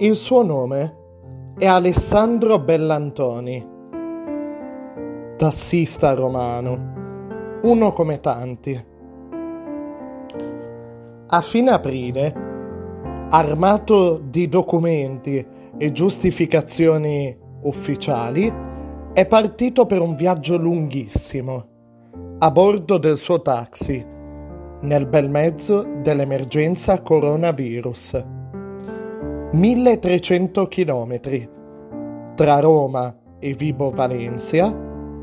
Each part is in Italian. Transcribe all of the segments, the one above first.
Il suo nome è Alessandro Bellantoni, tassista romano, uno come tanti. A fine aprile, armato di documenti e giustificazioni ufficiali, è partito per un viaggio lunghissimo, a bordo del suo taxi, nel bel mezzo dell'emergenza coronavirus. 1300 km tra Roma e Vibo Valencia,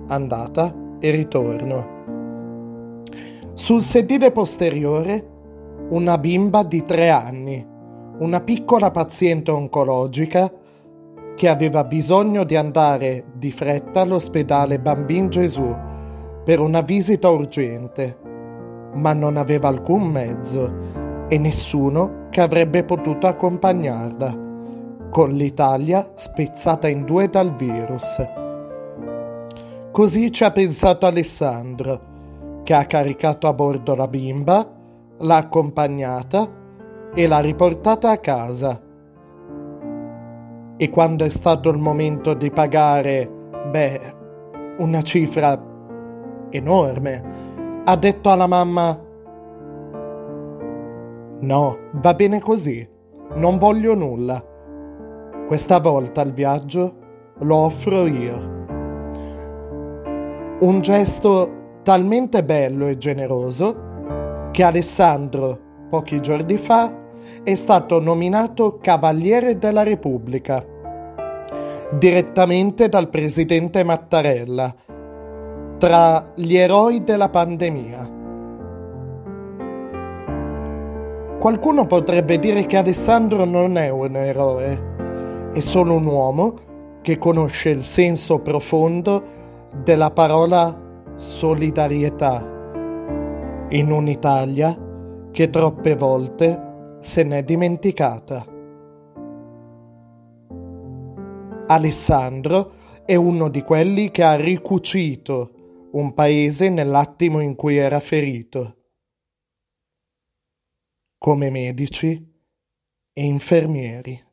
andata e ritorno. Sul sedile posteriore una bimba di tre anni, una piccola paziente oncologica che aveva bisogno di andare di fretta all'ospedale Bambin Gesù per una visita urgente, ma non aveva alcun mezzo e nessuno che avrebbe potuto accompagnarla, con l'Italia spezzata in due dal virus. Così ci ha pensato Alessandro, che ha caricato a bordo la bimba, l'ha accompagnata e l'ha riportata a casa. E quando è stato il momento di pagare, beh, una cifra enorme, ha detto alla mamma No, va bene così. Non voglio nulla. Questa volta il viaggio lo offro io. Un gesto talmente bello e generoso che Alessandro, pochi giorni fa, è stato nominato Cavaliere della Repubblica, direttamente dal presidente Mattarella, tra gli eroi della pandemia. Qualcuno potrebbe dire che Alessandro non è un eroe, è solo un uomo che conosce il senso profondo della parola solidarietà in un'Italia che troppe volte se n'è dimenticata. Alessandro è uno di quelli che ha ricucito un paese nell'attimo in cui era ferito come medici e infermieri.